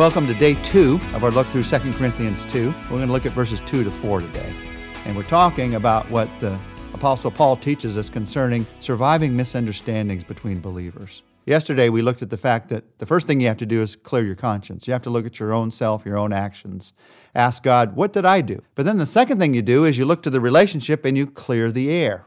Welcome to day two of our look through 2 Corinthians 2. We're going to look at verses 2 to 4 today. And we're talking about what the Apostle Paul teaches us concerning surviving misunderstandings between believers. Yesterday, we looked at the fact that the first thing you have to do is clear your conscience. You have to look at your own self, your own actions. Ask God, what did I do? But then the second thing you do is you look to the relationship and you clear the air.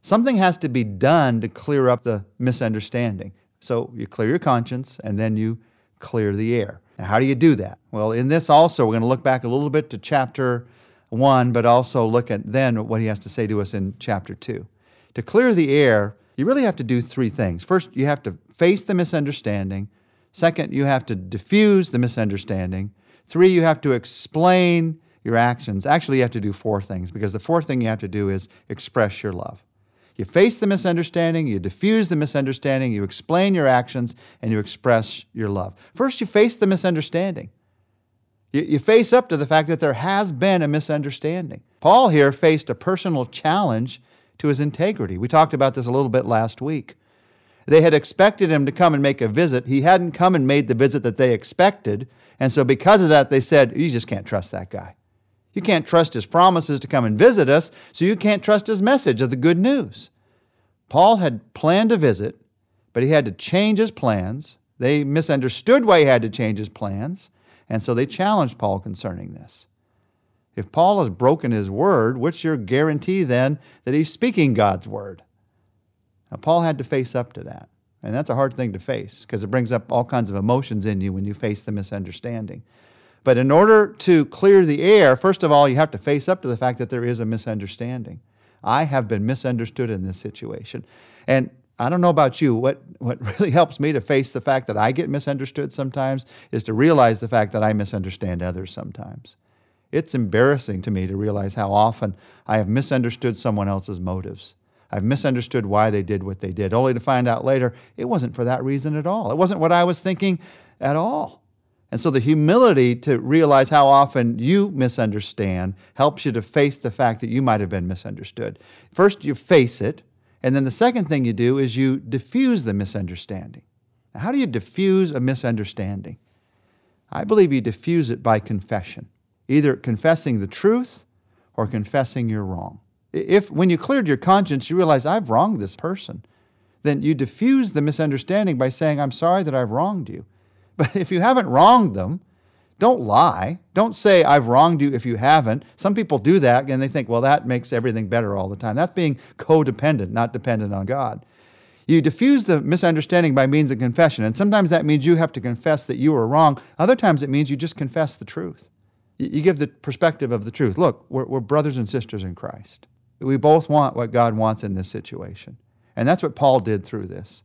Something has to be done to clear up the misunderstanding. So you clear your conscience and then you clear the air. Now, how do you do that? Well, in this also, we're going to look back a little bit to chapter 1, but also look at then what he has to say to us in chapter 2. To clear the air, you really have to do three things. First, you have to face the misunderstanding. Second, you have to diffuse the misunderstanding. Three, you have to explain your actions. Actually, you have to do four things because the fourth thing you have to do is express your love. You face the misunderstanding, you diffuse the misunderstanding, you explain your actions, and you express your love. First, you face the misunderstanding. You, you face up to the fact that there has been a misunderstanding. Paul here faced a personal challenge to his integrity. We talked about this a little bit last week. They had expected him to come and make a visit. He hadn't come and made the visit that they expected. And so, because of that, they said, You just can't trust that guy. You can't trust his promises to come and visit us, so you can't trust his message of the good news. Paul had planned a visit, but he had to change his plans. They misunderstood why he had to change his plans, and so they challenged Paul concerning this. If Paul has broken his word, what's your guarantee then that he's speaking God's word? Now, Paul had to face up to that. And that's a hard thing to face because it brings up all kinds of emotions in you when you face the misunderstanding. But in order to clear the air, first of all, you have to face up to the fact that there is a misunderstanding. I have been misunderstood in this situation. And I don't know about you, what, what really helps me to face the fact that I get misunderstood sometimes is to realize the fact that I misunderstand others sometimes. It's embarrassing to me to realize how often I have misunderstood someone else's motives. I've misunderstood why they did what they did, only to find out later it wasn't for that reason at all. It wasn't what I was thinking at all. And so the humility to realize how often you misunderstand helps you to face the fact that you might have been misunderstood. First, you face it, and then the second thing you do is you diffuse the misunderstanding. Now, how do you diffuse a misunderstanding? I believe you diffuse it by confession, either confessing the truth or confessing you're wrong. If when you cleared your conscience, you realize I've wronged this person, then you diffuse the misunderstanding by saying, I'm sorry that I've wronged you. But if you haven't wronged them, don't lie. Don't say, I've wronged you if you haven't. Some people do that and they think, well, that makes everything better all the time. That's being codependent, not dependent on God. You diffuse the misunderstanding by means of confession. And sometimes that means you have to confess that you were wrong. Other times it means you just confess the truth. You give the perspective of the truth. Look, we're, we're brothers and sisters in Christ. We both want what God wants in this situation. And that's what Paul did through this.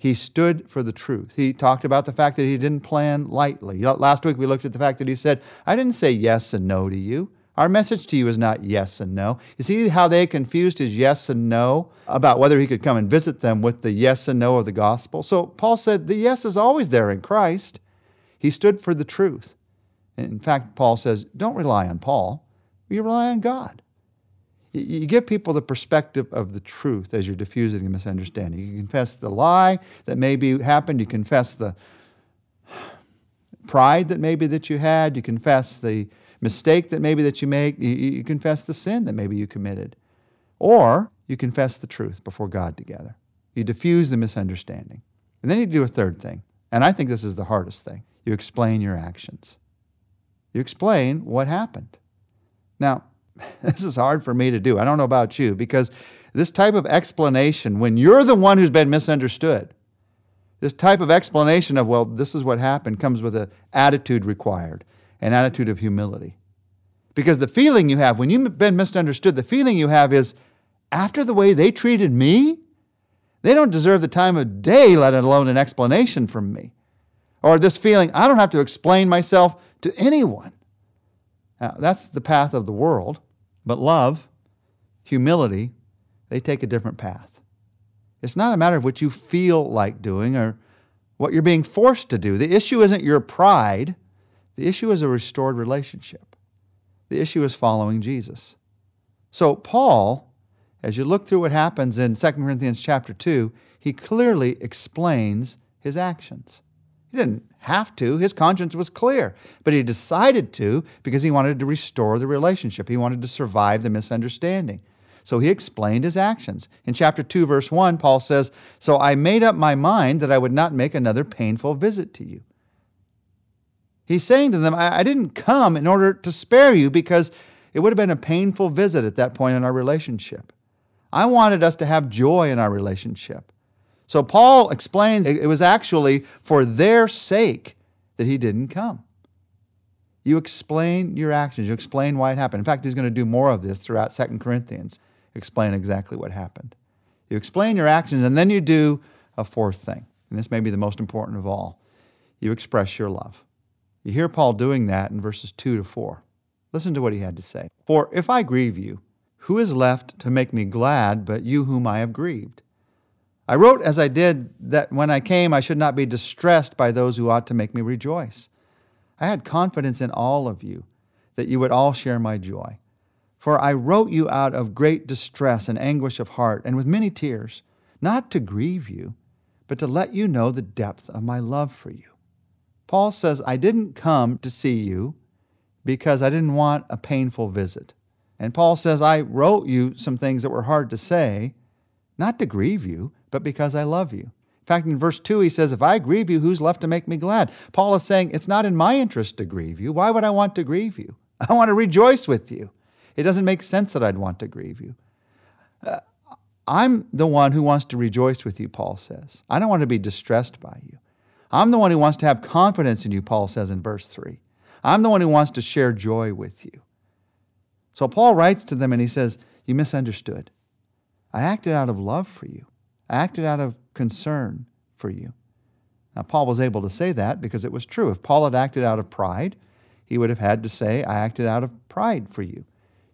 He stood for the truth. He talked about the fact that he didn't plan lightly. Last week we looked at the fact that he said, I didn't say yes and no to you. Our message to you is not yes and no. You see how they confused his yes and no about whether he could come and visit them with the yes and no of the gospel? So Paul said the yes is always there in Christ. He stood for the truth. In fact, Paul says, don't rely on Paul, you rely on God. You give people the perspective of the truth as you're diffusing the misunderstanding. You confess the lie that maybe happened. You confess the pride that maybe that you had. You confess the mistake that maybe that you make. You, you confess the sin that maybe you committed. Or you confess the truth before God together. You diffuse the misunderstanding. And then you do a third thing. And I think this is the hardest thing. You explain your actions. You explain what happened. Now, this is hard for me to do. I don't know about you, because this type of explanation, when you're the one who's been misunderstood, this type of explanation of, well, this is what happened, comes with an attitude required, an attitude of humility. Because the feeling you have when you've been misunderstood, the feeling you have is, after the way they treated me, they don't deserve the time of day, let alone an explanation from me. Or this feeling, I don't have to explain myself to anyone. Now, that's the path of the world. But love, humility, they take a different path. It's not a matter of what you feel like doing or what you're being forced to do. The issue isn't your pride, the issue is a restored relationship. The issue is following Jesus. So, Paul, as you look through what happens in 2 Corinthians chapter 2, he clearly explains his actions. He didn't have to. His conscience was clear, but he decided to because he wanted to restore the relationship. He wanted to survive the misunderstanding. So he explained his actions. In chapter 2, verse 1, Paul says, So I made up my mind that I would not make another painful visit to you. He's saying to them, I, didn't come in order to spare you because it would have been a painful visit at that point in our relationship. I wanted us to have joy in our relationship. So Paul explains it was actually for their sake that he didn't come. You explain your actions, you explain why it happened. In fact, he's going to do more of this throughout Second Corinthians, explain exactly what happened. You explain your actions, and then you do a fourth thing. And this may be the most important of all. You express your love. You hear Paul doing that in verses 2 to 4. Listen to what he had to say. For if I grieve you, who is left to make me glad but you whom I have grieved? I wrote as I did that when I came, I should not be distressed by those who ought to make me rejoice. I had confidence in all of you that you would all share my joy. For I wrote you out of great distress and anguish of heart and with many tears, not to grieve you, but to let you know the depth of my love for you. Paul says, I didn't come to see you because I didn't want a painful visit. And Paul says, I wrote you some things that were hard to say, not to grieve you, but because I love you. In fact, in verse 2, he says, If I grieve you, who's left to make me glad? Paul is saying, It's not in my interest to grieve you. Why would I want to grieve you? I want to rejoice with you. It doesn't make sense that I'd want to grieve you. Uh, I'm the one who wants to rejoice with you, Paul says. I don't want to be distressed by you. I'm the one who wants to have confidence in you, Paul says in verse 3. I'm the one who wants to share joy with you. So Paul writes to them and he says, You misunderstood. I acted out of love for you, I acted out of concern for you. Now, Paul was able to say that because it was true. If Paul had acted out of pride, he would have had to say, I acted out of pride for you.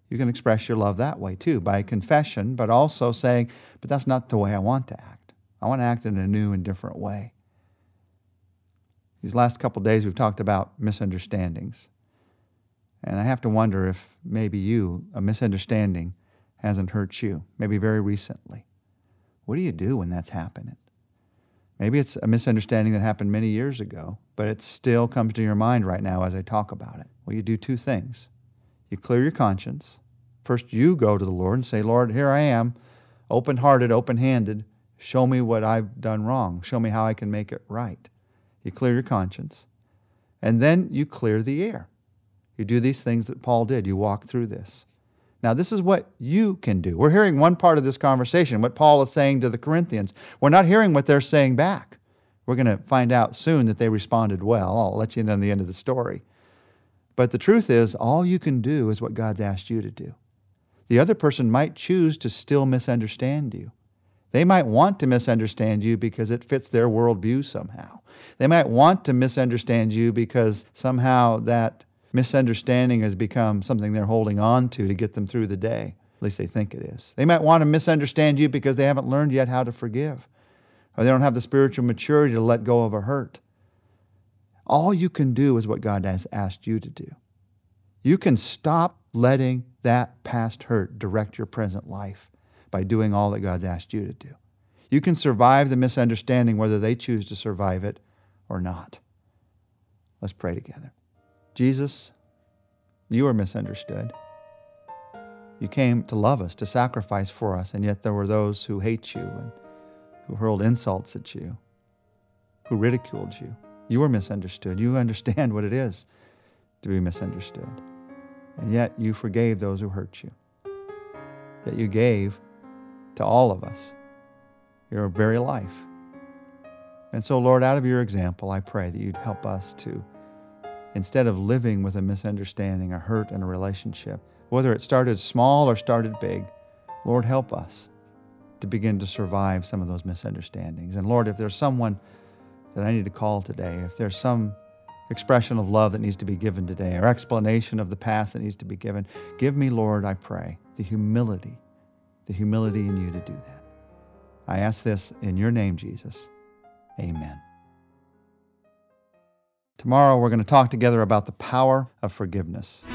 You can express your love that way too, by confession, but also saying, But that's not the way I want to act. I want to act in a new and different way. These last couple days, we've talked about misunderstandings. And I have to wonder if maybe you, a misunderstanding, hasn't hurt you, maybe very recently. What do you do when that's happening? Maybe it's a misunderstanding that happened many years ago, but it still comes to your mind right now as I talk about it. Well, you do two things. You clear your conscience. First, you go to the Lord and say, Lord, here I am, open hearted, open handed. Show me what I've done wrong. Show me how I can make it right. You clear your conscience. And then you clear the air. You do these things that Paul did. You walk through this. Now, this is what you can do. We're hearing one part of this conversation, what Paul is saying to the Corinthians. We're not hearing what they're saying back. We're going to find out soon that they responded well. I'll let you know in the end of the story. But the truth is, all you can do is what God's asked you to do. The other person might choose to still misunderstand you. They might want to misunderstand you because it fits their worldview somehow. They might want to misunderstand you because somehow that misunderstanding has become something they're holding on to to get them through the day. At least they think it is. They might want to misunderstand you because they haven't learned yet how to forgive, or they don't have the spiritual maturity to let go of a hurt. All you can do is what God has asked you to do. You can stop letting that past hurt direct your present life by doing all that God's asked you to do. You can survive the misunderstanding whether they choose to survive it or not. Let's pray together. Jesus, you are misunderstood. You came to love us, to sacrifice for us, and yet there were those who hate you and who hurled insults at you, who ridiculed you. You were misunderstood. You understand what it is to be misunderstood. And yet you forgave those who hurt you. That you gave to all of us your very life. And so, Lord, out of your example, I pray that you'd help us to, instead of living with a misunderstanding, a hurt in a relationship, whether it started small or started big, Lord, help us to begin to survive some of those misunderstandings. And Lord, if there's someone that I need to call today, if there's some expression of love that needs to be given today, or explanation of the past that needs to be given, give me, Lord, I pray, the humility the humility in you to do that. I ask this in your name, Jesus. Amen. Tomorrow, we're going to talk together about the power of forgiveness.